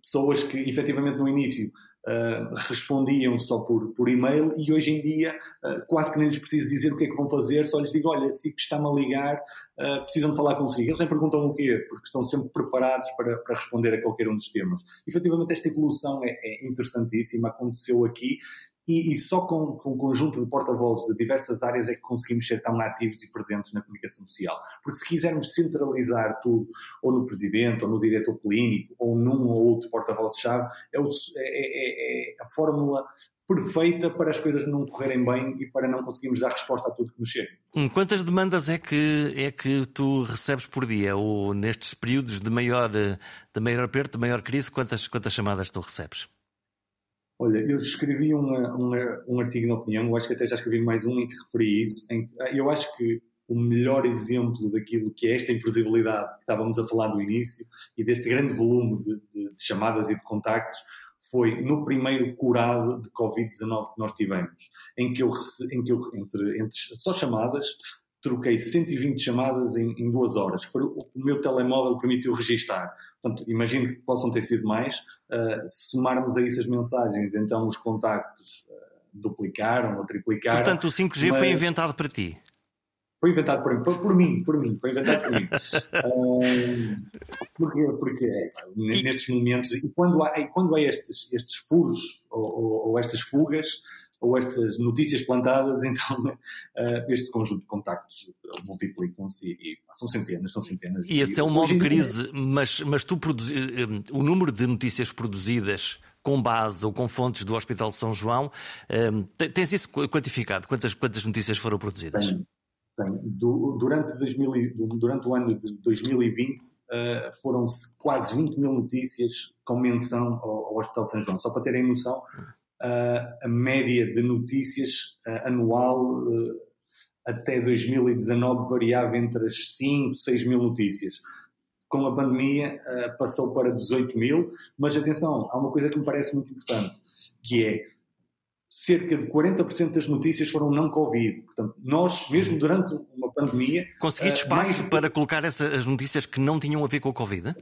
[SPEAKER 2] pessoas que efetivamente no início Uh, respondiam só por, por e-mail e hoje em dia uh, quase que nem lhes preciso dizer o que é que vão fazer, só lhes digo, olha, se está-me a ligar, uh, precisam de falar consigo. Eles nem perguntam o quê, porque estão sempre preparados para, para responder a qualquer um dos temas. E, efetivamente esta evolução é, é interessantíssima, aconteceu aqui e, e, só com, com um conjunto de porta-vozes de diversas áreas é que conseguimos ser tão ativos e presentes na comunicação social. Porque se quisermos centralizar tudo, ou no presidente, ou no diretor clínico, ou num ou outro porta-voz-chave, é, é, é, é, a fórmula perfeita para as coisas não correrem bem e para não conseguirmos dar resposta a tudo que nos chega.
[SPEAKER 1] Hum, quantas demandas é que, é que tu recebes por dia? Ou nestes períodos de maior, de maior aperto, de maior crise, quantas, quantas chamadas tu recebes?
[SPEAKER 2] Olha, eu escrevi uma, uma, um artigo na opinião, eu acho que até já escrevi mais um em que referi isso. Em, eu acho que o melhor exemplo daquilo que é esta imprevisibilidade que estávamos a falar no início e deste grande volume de, de, de chamadas e de contactos foi no primeiro curado de Covid-19 que nós tivemos, em que eu, em que eu entre, entre só chamadas, troquei 120 chamadas em, em duas horas. Foi, o, o meu telemóvel permitiu registar. Portanto, imagino que possam ter sido mais. Uh, somarmos a isso as mensagens, então os contactos uh, duplicaram ou triplicaram.
[SPEAKER 1] Portanto, o 5G mas... foi inventado para ti?
[SPEAKER 2] Foi inventado por, por, por, mim, por mim, foi inventado por mim. uh, porque porque é, nestes momentos, e quando há, e quando há estes, estes furos ou, ou, ou estas fugas, ou estas notícias plantadas, então uh, este conjunto de contactos multiplicam-se e, são centenas, são centenas.
[SPEAKER 1] E esse e, é um modo de crise, mas, mas tu produzi, um, o número de notícias produzidas com base ou com fontes do Hospital de São João, um, tens isso quantificado? Quantas, quantas notícias foram produzidas?
[SPEAKER 2] Tenho, tenho. Du, durante, 2000, durante o ano de 2020 uh, eh, foram quase 20 mil notícias com menção ao, ao Hospital de São João. Só para terem noção, a média de notícias anual uh, até 2019 variava entre as 5, 6 mil notícias. Com a pandemia passou para 18 mil, mas atenção, há uma coisa que me parece muito importante, que é cerca de 40% das notícias foram não Covid. Portanto, nós, mesmo durante uma pandemia.
[SPEAKER 1] Conseguiste espaço mais... para colocar essas notícias que não tinham a ver com a Covid?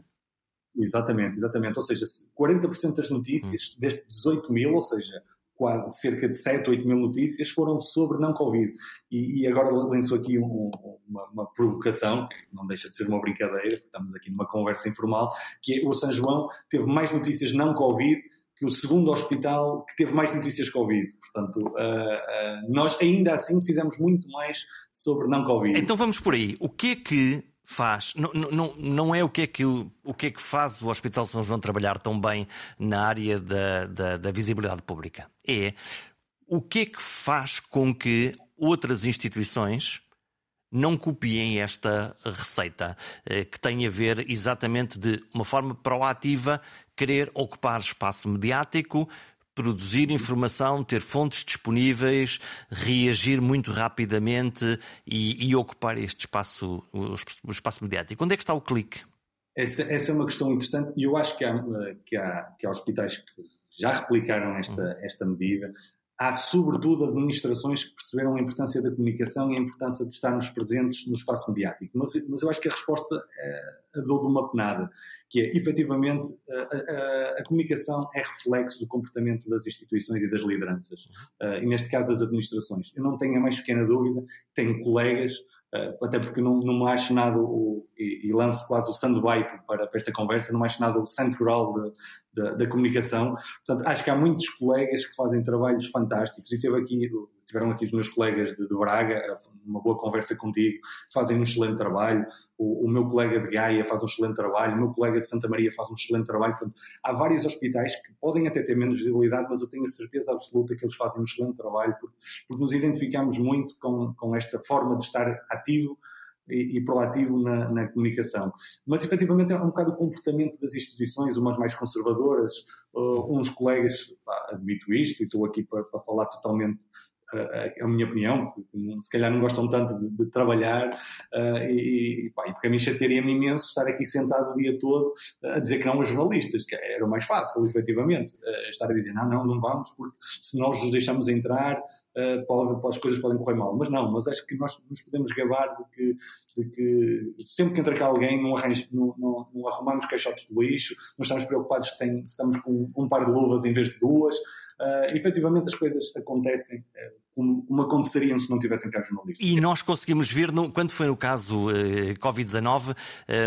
[SPEAKER 2] Exatamente, exatamente. Ou seja, 40% das notícias, hum. destes 18 mil, ou seja, quase cerca de 7, 8 mil notícias foram sobre não Covid. E, e agora lançou aqui um, uma, uma, provocação, que não deixa de ser uma brincadeira, porque estamos aqui numa conversa informal, que é o São João teve mais notícias não Covid que o segundo hospital que teve mais notícias Covid. Portanto, uh, uh, nós ainda assim fizemos muito mais sobre não Covid.
[SPEAKER 1] Então vamos por aí. O que é que faz? Não, não, não é o que é que, o, o que é que faz o Hospital São João trabalhar tão bem na área da, da, da visibilidade pública. É o que é que faz com que outras instituições não copiem esta receita, eh, que tem a ver exatamente de uma forma proativa querer ocupar espaço mediático, produzir informação, ter fontes disponíveis, reagir muito rapidamente e, e ocupar este espaço, o espaço mediático. Onde é que está o clique?
[SPEAKER 2] Essa, essa, é uma questão interessante e eu acho que há, que há, que há hospitais que já replicaram esta, esta medida. Há, sobretudo, administrações que perceberam a importância da comunicação e a importância de estarmos presentes no espaço mediático. Mas, mas eu acho que a resposta é a dor de uma penada que é, efetivamente, a, a, a, comunicação é reflexo do comportamento das instituições e das lideranças, uh, e neste caso das administrações. Eu não tenho a mais pequena dúvida, tenho colegas, uh, até porque não, não me acho nada, o, e, e lanço quase o sandbite para, para esta conversa, não acho nada o central da comunicação. Portanto, acho que há muitos colegas que fazem trabalhos fantásticos, e teve aqui tiveram aqui os meus colegas de, de Braga, uma boa conversa contigo, fazem um excelente trabalho, o, o, meu colega de Gaia faz um excelente trabalho, o meu colega de Santa Maria faz um excelente trabalho. Portanto, há vários hospitais que podem até ter menos visibilidade, mas eu tenho a certeza absoluta que eles fazem um excelente trabalho, porque, porque nos identificamos muito com, com esta forma de estar ativo e, e proativo na, na, comunicação. Mas, efetivamente, é um bocado o comportamento das instituições, umas mais conservadoras, uh, uns colegas, pá, admito isto, e estou aqui para, para falar totalmente a, a, minha opinião, se calhar não gostam tanto de, de trabalhar uh, e, e, pá, e porque a mim chatearia-me imenso estar aqui sentado o dia todo a dizer que não aos jornalistas, que era o mais fácil, efetivamente, uh, estar a dizer não, não, não vamos, porque se nós os deixamos entrar, uh, pode, as coisas podem correr mal. Mas não, mas acho que nós nos podemos gabar de que, de que sempre que entra cá alguém não, arranj, não, não, não arrumamos caixotes de lixo, não estamos preocupados se, tem, se estamos com um par de luvas em vez de duas, uh, efetivamente as coisas acontecem uh, como, como, aconteceriam se não tivessem cá jornalistas.
[SPEAKER 1] E nós conseguimos ver, no, quando foi no caso uh, Covid-19,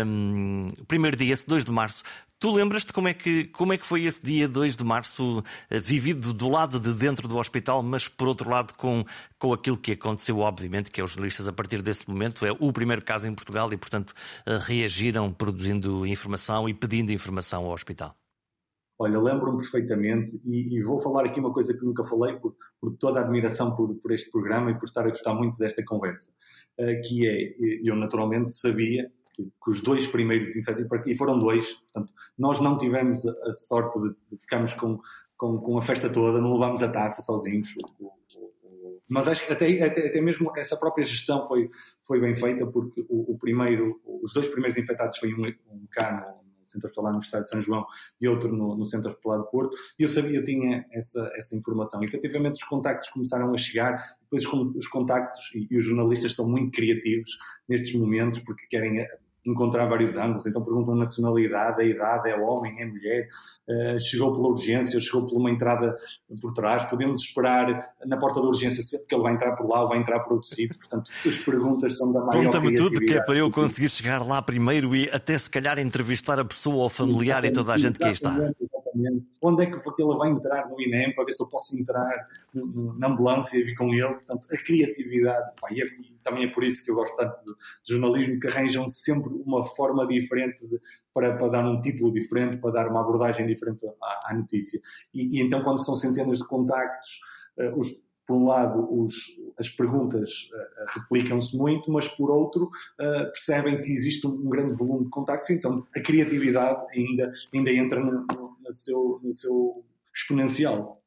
[SPEAKER 1] um, o primeiro dia, esse 2 de março, Tu lembras-te como, é que, como é que foi esse dia 2 de março uh, vivido do lado de dentro do hospital, mas por outro lado com, com aquilo que aconteceu, obviamente, que é os jornalistas a partir desse momento, é o primeiro caso em Portugal e, portanto, reagiram produzindo informação e pedindo informação ao hospital?
[SPEAKER 2] Olha, lembro-me perfeitamente e, e, vou falar aqui uma coisa que nunca falei por, por toda a admiração por, por, este programa e por estar a gostar muito desta conversa, uh, que é, eu naturalmente sabia que, que os dois primeiros infectados, e foram dois, portanto, nós não tivemos a, a sorte de, de ficarmos com, com, com, a festa toda, não levámos a taça sozinhos, o, o, o, mas acho que até, até, até, mesmo essa própria gestão foi, foi bem feita, porque o, primeiro, os dois primeiros infectados foi um, um cá Centro Hospitalar Universidade de São João e outro no, no Centro Hospitalar de Porto, e eu sabia, eu tinha essa, essa informação. E, efetivamente os contactos começaram a chegar, depois os contactos e, e os jornalistas são muito criativos nestes momentos porque querem encontrar vários ângulos, então perguntam a nacionalidade, a idade, é homem, é mulher, uh, chegou pela urgência, chegou por uma entrada por trás, podemos esperar na porta da urgência porque ele vai entrar por lá ou vai entrar por outro sítio, portanto as perguntas são da maior
[SPEAKER 1] Conta-me tudo que é para eu conseguir chegar lá primeiro e até se calhar entrevistar a pessoa ou familiar e toda a gente que aí está.
[SPEAKER 2] Exatamente. Onde é que ele vai entrar no INEM para ver se eu posso entrar na ambulância e vir com ele? Portanto, a criatividade. Pá, e, é, e, também é por isso que eu gosto tanto de, de jornalismo, que arranjam sempre uma forma diferente de, para, para, dar um título diferente, para dar uma abordagem diferente à, à notícia. E, e, então, quando são centenas de contactos, uh, os por um lado, os, as perguntas uh, replicam-se muito, mas por outro, uh, percebem que existe um, um, grande volume de contactos, então a criatividade ainda, ainda entra no, no seu, no seu exponencial.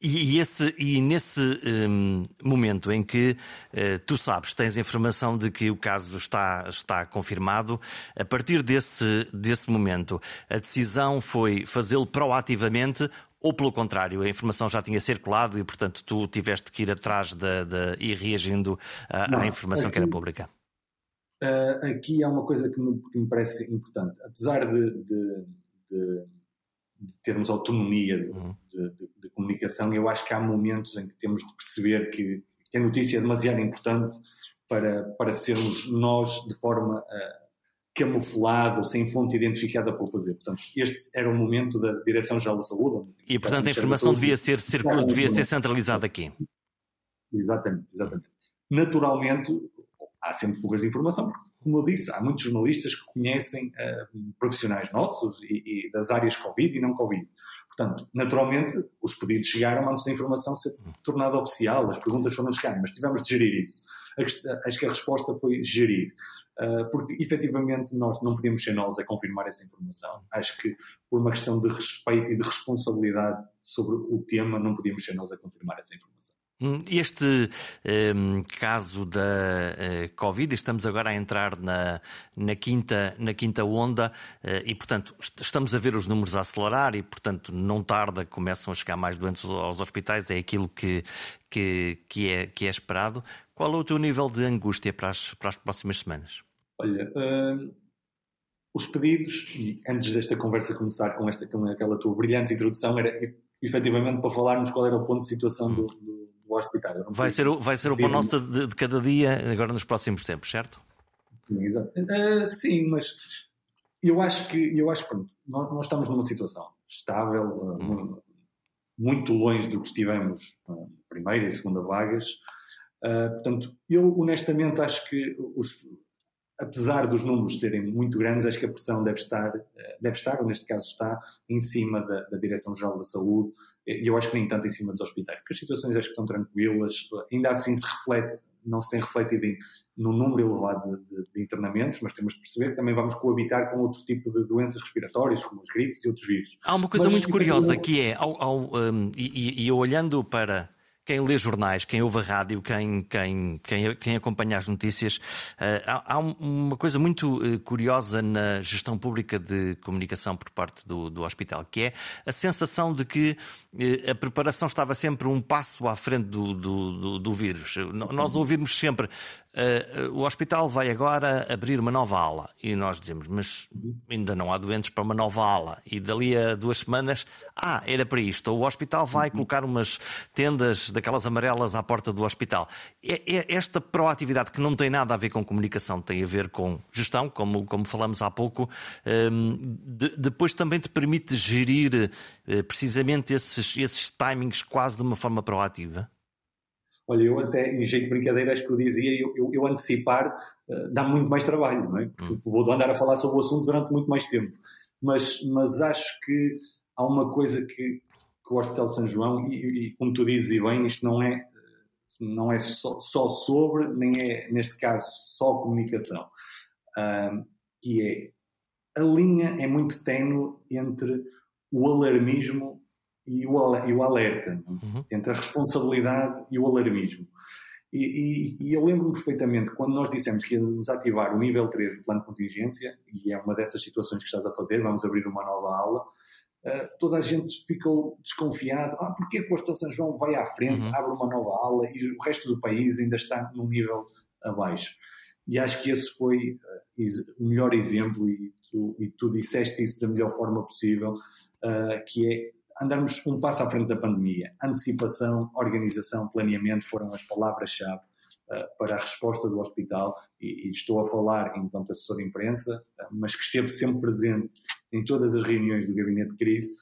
[SPEAKER 1] E, esse, e nesse um, momento em que uh, tu sabes, tens informação de que o caso está, está confirmado, a partir desse, desse momento, a decisão foi fazê-lo proativamente ou pelo contrário, a informação já tinha circulado e, portanto, tu tiveste que ir atrás de, de, e reagindo à, Não, à informação aqui, que era pública?
[SPEAKER 2] Uh, aqui há uma coisa que me, que me parece importante. Apesar de, de de termos autonomia de, uhum. de, comunicação. Eu acho que há momentos em que temos de perceber que, que a notícia é demasiado importante para, para sermos nós de forma uh, camuflada ou sem fonte identificada para o fazer. Portanto, este era o momento da Direção-Geral da Saúde.
[SPEAKER 1] E, portanto, a informação devia ser, devia ser centralizada aqui.
[SPEAKER 2] Exatamente, exatamente. Naturalmente, há sempre fugas de informação, porque, como eu disse, há muitos jornalistas que conhecem uh, profissionais nossos e, e, das áreas Covid e não Covid. Portanto, naturalmente, os pedidos chegaram antes da informação ser tornada oficial, as perguntas foram chegar, mas tivemos de gerir isso. Acho que a resposta foi gerir, uh, porque efetivamente nós não podemos ser nós a confirmar essa informação. Acho que por uma questão de respeito e de responsabilidade sobre o tema, não podíamos ser nós a confirmar essa informação.
[SPEAKER 1] Hum, este um, caso da uh, Covid, estamos agora a entrar na, na, quinta, na quinta onda uh, e, portanto, estamos a ver os números a acelerar e, portanto, não tarda, começam a chegar mais doentes aos hospitais, é aquilo que, que, que, é, que é esperado. Qual é o teu nível de angústia para as, para as próximas semanas?
[SPEAKER 2] Olha, uh, os pedidos, e antes desta conversa começar com, esta, com aquela tua brilhante introdução, era efetivamente para falarmos qual era o ponto de situação do, do do hospital.
[SPEAKER 1] Vai ser, o, vai ser o pão nosso de, de, cada dia agora nos próximos tempos, certo?
[SPEAKER 2] Sim, exato. Uh, sim, mas eu acho que, eu acho que nós, nós estamos numa situação estável, uh, hum. muito longe do que estivemos na primeira e segunda vagas. Uh, portanto, eu honestamente acho que os, apesar dos números serem muito grandes, acho que a pressão deve estar, deve estar ou neste caso está, em cima da, da Direção-Geral da Saúde, e eu acho que nem tanto em cima dos hospitais, porque as situações acho que estão tranquilas, ainda assim se reflete, não se tem refletido em, no número elevado de, de, de, internamentos, mas temos de perceber que também vamos coabitar com outro tipo de doenças respiratórias, como as gripes e outros vírus.
[SPEAKER 1] Há uma coisa mas, muito curiosa que é, ao, ao, um, e, e, olhando para quem lê jornais, quem ouve a rádio, quem, quem, quem, quem acompanha as notícias, uh, há, há, uma coisa muito uh, curiosa na gestão pública de comunicação por parte do, do hospital, que é a sensação de que uh, a preparação estava sempre um passo à frente do, do, do, do vírus. Nós ouvimos sempre Uh, o hospital vai agora abrir uma nova ala. E nós dizemos, mas ainda não há doentes para uma nova ala. E dali a duas semanas, ah, era para isto. Ou o hospital vai uhum. colocar umas tendas daquelas amarelas à porta do hospital. É, é esta proatividade que não tem nada a ver com comunicação, tem a ver com gestão, como, como falamos há pouco, um, de, depois também te permite gerir uh, precisamente esses, esses timings quase de uma forma proativa.
[SPEAKER 2] Olha, eu até, em jeito de brincadeira, acho que eu dizia, eu, eu, eu antecipar uh, dá muito mais trabalho, não é? Porque hum. vou andar a falar sobre o assunto durante muito mais tempo. Mas, mas acho que há uma coisa que, que o Hospital de São João, e, e, como tu dizes e bem, isto não é, não é só, só sobre, nem é, neste caso, só comunicação. Uh, que é, a linha é muito tenue entre o alarmismo e o, e o alerta, uhum. entre a responsabilidade e o alarmismo. E, e, e eu lembro-me perfeitamente quando nós dissemos que íamos ativar o nível 3 do plano de contingência, e é uma dessas situações que estás a fazer, vamos abrir uma nova aula, uh, toda a gente ficou desconfiado. Ah, porquê que o Hospital São João vai à frente, uhum. abre uma nova aula e o resto do país ainda está num nível abaixo? E acho que esse foi uh, o melhor exemplo, e tu, e tu disseste isso da melhor forma possível, uh, que é andarmos um passo à frente da pandemia. Antecipação, organização, planeamento foram as palavras-chave uh, para a resposta do hospital e, e, estou a falar enquanto assessor de imprensa, uh, mas que esteve sempre presente em todas as reuniões do gabinete de crise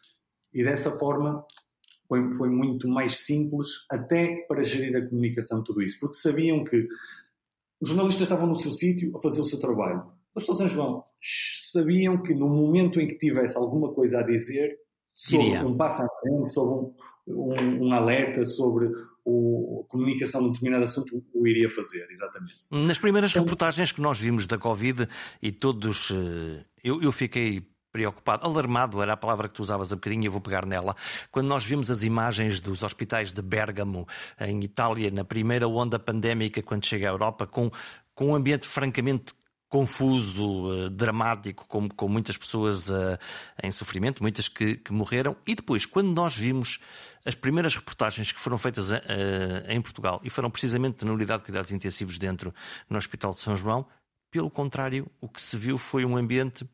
[SPEAKER 2] e dessa forma foi, foi muito mais simples até para gerir a comunicação tudo isso, porque sabiam que os jornalistas estavam no seu sítio a fazer o seu trabalho. Os São João sabiam que no momento em que tivesse alguma coisa a dizer, sobre um passo à frente, sobre um, um, um alerta, sobre a comunicação de um determinado assunto, o iria fazer, exatamente.
[SPEAKER 1] Nas primeiras então, reportagens que nós vimos da Covid e todos. Eh, eu, eu fiquei preocupado, alarmado era a palavra que tu usavas há bocadinho, eu vou pegar nela. Quando nós vimos as imagens dos hospitais de Bergamo, em Itália, na primeira onda pandémica, quando chega à Europa, com, com um ambiente francamente confuso, uh, dramático, com, com muitas pessoas uh, em sofrimento, muitas que, que, morreram. E depois, quando nós vimos as primeiras reportagens que foram feitas uh, em Portugal, e foram precisamente na unidade de cuidados intensivos dentro no Hospital de São João, pelo contrário, o que se viu foi um ambiente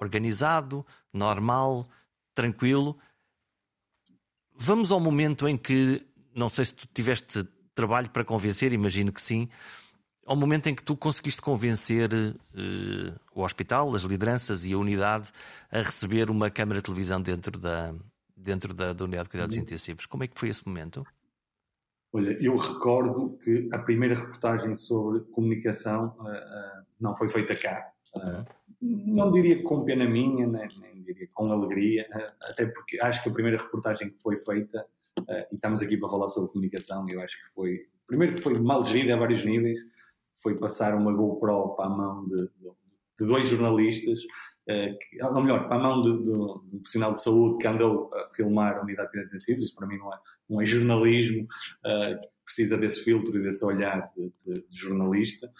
[SPEAKER 1] organizado, normal, tranquilo. Vamos ao momento em que, não sei se tu tiveste trabalho para convencer, imagino que sim, ao momento em que tu conseguiste convencer uh, o hospital, as lideranças e a unidade a receber uma câmara de televisão dentro da, dentro da, da unidade de cuidados uhum. intensivos. Como é que foi esse momento?
[SPEAKER 2] Olha, eu recordo que a primeira reportagem sobre comunicação uh, uh, não foi feita cá. Uh, não diria com pena minha, nem, nem diria com alegria, até porque acho que a primeira reportagem que foi feita, e estamos aqui para falar sobre comunicação, eu acho que foi. Primeiro, foi mal gerida a vários níveis, foi passar uma GoPro para a mão de, de, de dois jornalistas, uh, que, ou melhor, para a mão de, de, um profissional de saúde que andou a filmar a unidade de cuidados intensivos, isso para mim não é, não é jornalismo, uh, precisa desse filtro e desse olhar de, jornalista.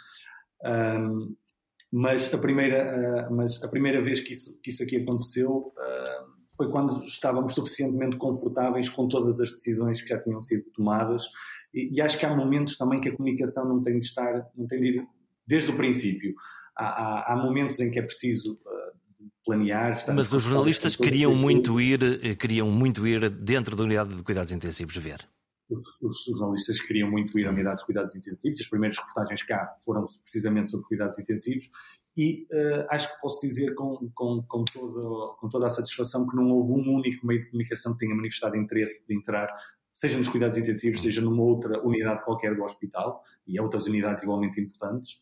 [SPEAKER 2] Um, mas a primeira, uh, mas a primeira vez que isso, que isso aqui aconteceu foi quando estávamos suficientemente confortáveis com todas as decisões que já tinham sido tomadas e, e, acho que há momentos também que a comunicação não tem de estar, não tem de ir desde o princípio. Há, há, há momentos em que é preciso uh, planear.
[SPEAKER 1] Mas os jornalistas queriam muito ir, eh, queriam muito ir dentro da unidade de cuidados intensivos ver.
[SPEAKER 2] Os, os, jornalistas queriam muito ir à unidade de cuidados intensivos. As primeiras reportagens cá foram precisamente sobre cuidados intensivos e uh, acho que posso dizer com, com, com, todo, com toda a satisfação que não houve um único meio de comunicação que tenha manifestado interesse de entrar seja nos cuidados intensivos, seja numa outra unidade qualquer do hospital, e há outras unidades igualmente importantes,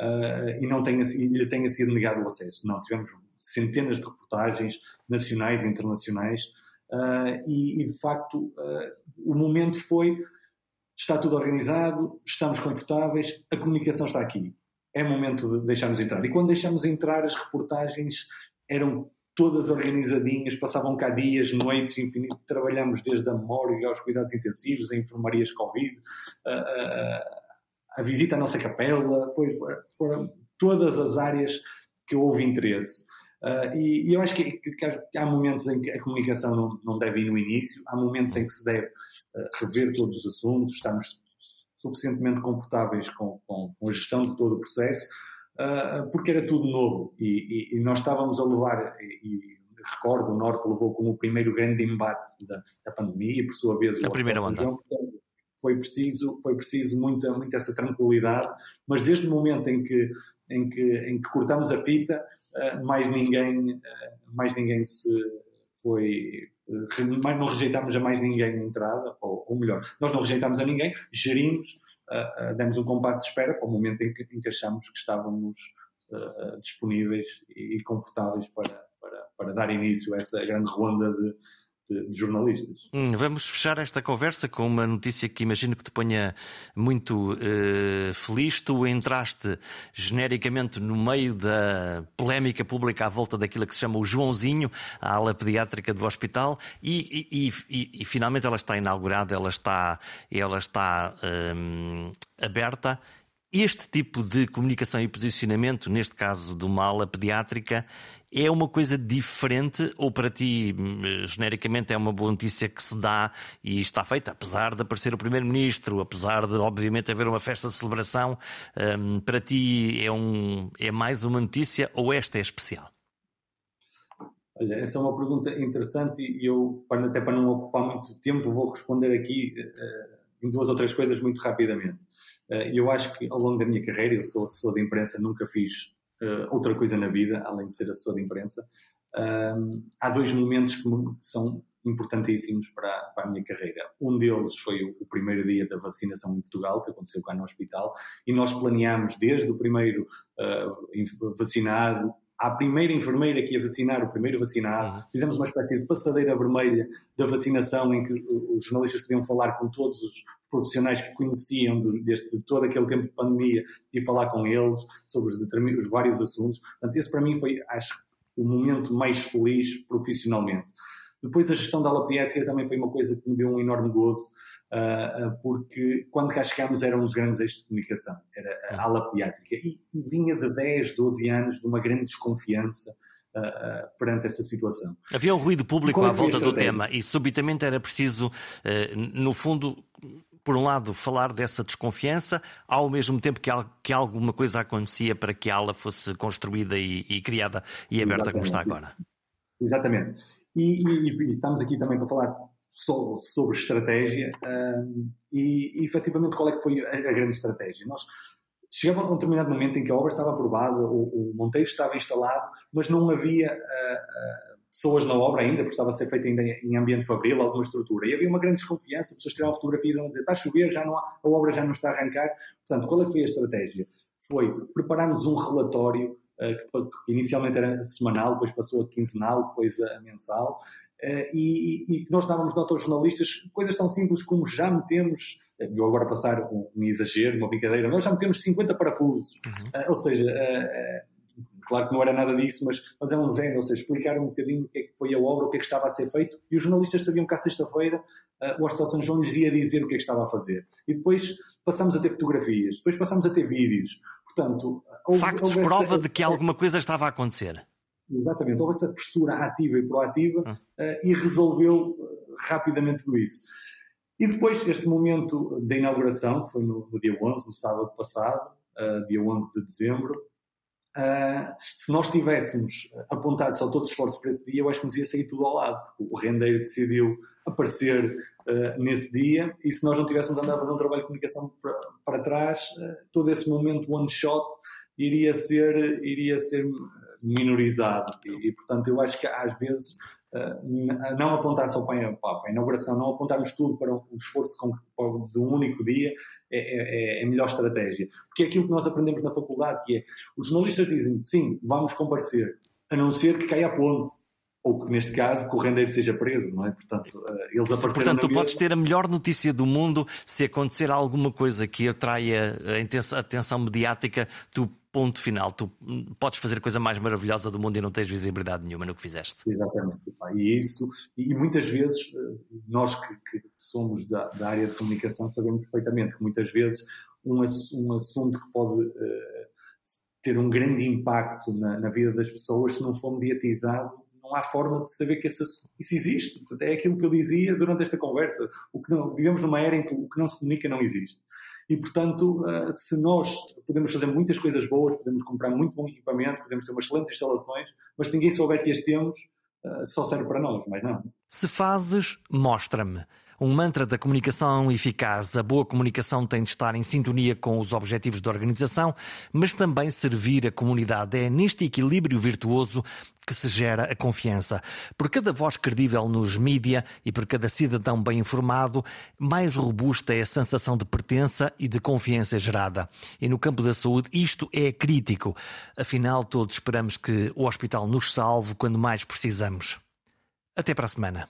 [SPEAKER 2] uh, e não tenha, lhe tenha sido negado o acesso. Não, tivemos centenas de reportagens nacionais e internacionais, uh, e, e, de facto uh, o momento foi: está tudo organizado, estamos confortáveis, a comunicação está aqui. É momento de deixarmos entrar. E quando deixamos entrar, as reportagens eram todas organizadinhas, passavam cá dias, noites, infinito, trabalhamos desde a memória aos cuidados intensivos, a enfermarias Covid, a, a, a visita à nossa capela, foi, foram todas as áreas que houve interesse. Uh, e, e, eu acho que, que, que, há momentos em que a comunicação não, não, deve ir no início, há momentos em que se deve uh, rever todos os assuntos, estamos suficientemente confortáveis com, com, com a gestão de todo o processo, uh, porque era tudo novo e, e, e nós estávamos a levar, e, recordo, o Norte levou como o primeiro grande embate da, da pandemia e por sua vez
[SPEAKER 1] a primeira onda.
[SPEAKER 2] Foi preciso, foi preciso muita, muita essa tranquilidade, mas desde o momento em que, em que, em que cortamos a fita, uh, mais ninguém, uh, mais ninguém se foi, não rejeitámos a mais ninguém a entrada, ou, ou melhor, nós não rejeitámos a ninguém, gerimos demos um compasso de espera para o momento em que, em que achamos que estávamos disponíveis e, e confortáveis para, para, para, dar início a essa grande ronda de, de, jornalistas.
[SPEAKER 1] Hum, vamos fechar esta conversa com uma notícia que imagino que te ponha muito uh, feliz. Tu entraste genericamente no meio da polémica pública à volta daquilo que se chama o Joãozinho, a ala pediátrica do hospital, e, e, e, e finalmente ela está inaugurada, ela está, ela está um, aberta este tipo de comunicação e posicionamento, neste caso de uma ala pediátrica, é uma coisa diferente ou para ti, hum, genericamente, é uma boa notícia que se dá e está feita, apesar de aparecer o Primeiro-Ministro, apesar de, obviamente, haver uma festa de celebração, um, para ti é, um, é mais uma notícia ou esta é especial?
[SPEAKER 2] Olha, essa é uma pergunta interessante e eu, até para não ocupar muito tempo, vou responder aqui uh, em duas ou três coisas muito rapidamente. Uh, eu acho que ao longo da minha carreira, eu sou assessor de imprensa, nunca fiz uh, outra coisa na vida, além de ser assessor de imprensa. há dois momentos que são importantíssimos para, para, a minha carreira. Um deles foi o, o, primeiro dia da vacinação em Portugal, que aconteceu cá no hospital, e nós planeámos desde o primeiro uh, vacinado à primeira enfermeira que ia vacinar o primeiro vacinado. Uhum. Fizemos uma espécie de passadeira vermelha da vacinação em que os jornalistas podiam falar com todos os profissionais que conheciam de, de, de todo aquele tempo de pandemia e falar com eles sobre os, os vários assuntos. Portanto, esse para mim foi, acho, o momento mais feliz profissionalmente. Depois a gestão da ala pediátrica também foi uma coisa que me deu um enorme gozo, porque quando cá chegámos eram os grandes eixos de comunicação, era a ala pediátrica, e, e vinha de 10, 12 anos de uma grande desconfiança Uh, perante essa situação.
[SPEAKER 1] Havia um ruído público à volta do tema e subitamente era preciso, uh, no fundo, por um lado, falar dessa desconfiança, ao mesmo tempo que, que alguma coisa acontecia para que a ala fosse construída e, e criada e aberta Exatamente. como está agora.
[SPEAKER 2] Exatamente. E, e, e, estamos aqui também para falar sobre, sobre estratégia um, e, efetivamente qual é que foi a, a grande estratégia. Nós chegamos a um determinado momento em que a obra estava aprovada, o, o Monteiro estava instalado, mas não havia uh, uh, pessoas na obra ainda, porque estava a ser feita ainda em ambiente fabril, alguma estrutura. E havia uma grande desconfiança, pessoas tiravam fotografias e iam dizer está a chover, já não há, a obra já não está a arrancar. Portanto, qual é que foi a estratégia? Foi prepararmos um relatório uh, que, inicialmente era semanal, depois passou a quinzenal, depois a mensal, e, e, nós dávamos nota aos jornalistas coisas tão simples como já metemos, vou agora passar um, um exagero, uma brincadeira, nós já metemos 50 parafusos. Uhum. Uh, ou seja, uh, claro que não era nada disso, mas, mas é um género, ou seja, explicar um bocadinho o que é que foi a obra, o que é que estava a ser feito, e os jornalistas sabiam que à sexta-feira o Hospital São João lhes ia dizer o que é que estava a fazer. E depois passamos a ter fotografias, depois passamos a ter vídeos. Portanto,
[SPEAKER 1] houve, Factos, houve prova essa... de que alguma coisa estava a acontecer.
[SPEAKER 2] Exatamente, houve essa postura ativa e proativa uh, e resolveu uh, rapidamente tudo isso. E depois, este momento da inauguração, que foi no, no dia 11, no sábado passado, uh, dia 11 de dezembro, se nós tivéssemos apontado só todos os esforços para esse dia, eu acho que nos ia sair tudo ao lado. O rendeiro decidiu aparecer nesse dia e se nós não tivéssemos andado a fazer um trabalho de comunicação para, para trás, todo esse momento one shot iria ser, iria ser minorizado. E, e, portanto, eu acho que às vezes uh, não apontar só para a, inauguração, não apontarmos tudo para um esforço com, de um único dia é, é, é, a melhor estratégia. Porque é aquilo que nós aprendemos na faculdade, que é os jornalistas dizem sim, vamos comparecer, a não ser que caia a ponte ou que neste caso que o rendeiro seja preso, não é? Portanto, eh, eles apareceram.
[SPEAKER 1] Portanto, tu podes ter a melhor notícia do mundo se acontecer alguma coisa que atraia a atenção mediática, tu ponto final. Tu podes fazer a coisa mais maravilhosa do mundo e não tens visibilidade nenhuma no que fizeste.
[SPEAKER 2] Exatamente. E isso, e muitas vezes, eh, nós que, que somos da, da, área de comunicação sabemos perfeitamente que muitas vezes um, um assunto que pode uh, ter um grande impacto na, na, vida das pessoas, se não for mediatizado, não há forma de saber que isso existe. É aquilo que eu dizia durante esta conversa. O que não, vivemos numa era em que o que não se comunica não existe. E, portanto, eh, se nós podemos fazer muitas coisas boas, podemos comprar muito bom equipamento, podemos ter umas excelentes instalações, mas se ninguém souber que as temos, eh, só serve para nós, mas não.
[SPEAKER 1] Se fazes, mostra-me um mantra da comunicação eficaz. A boa comunicação tem de estar em sintonia com os objetivos da organização, mas também servir a comunidade. É neste equilíbrio virtuoso que se gera a confiança. Por cada voz credível nos mídia e por cada cidadão bem informado, mais robusta é a sensação de pertença e de confiança gerada. E no campo da saúde, isto é crítico. Afinal, todos esperamos que o hospital nos salve quando mais precisamos. Até para a semana.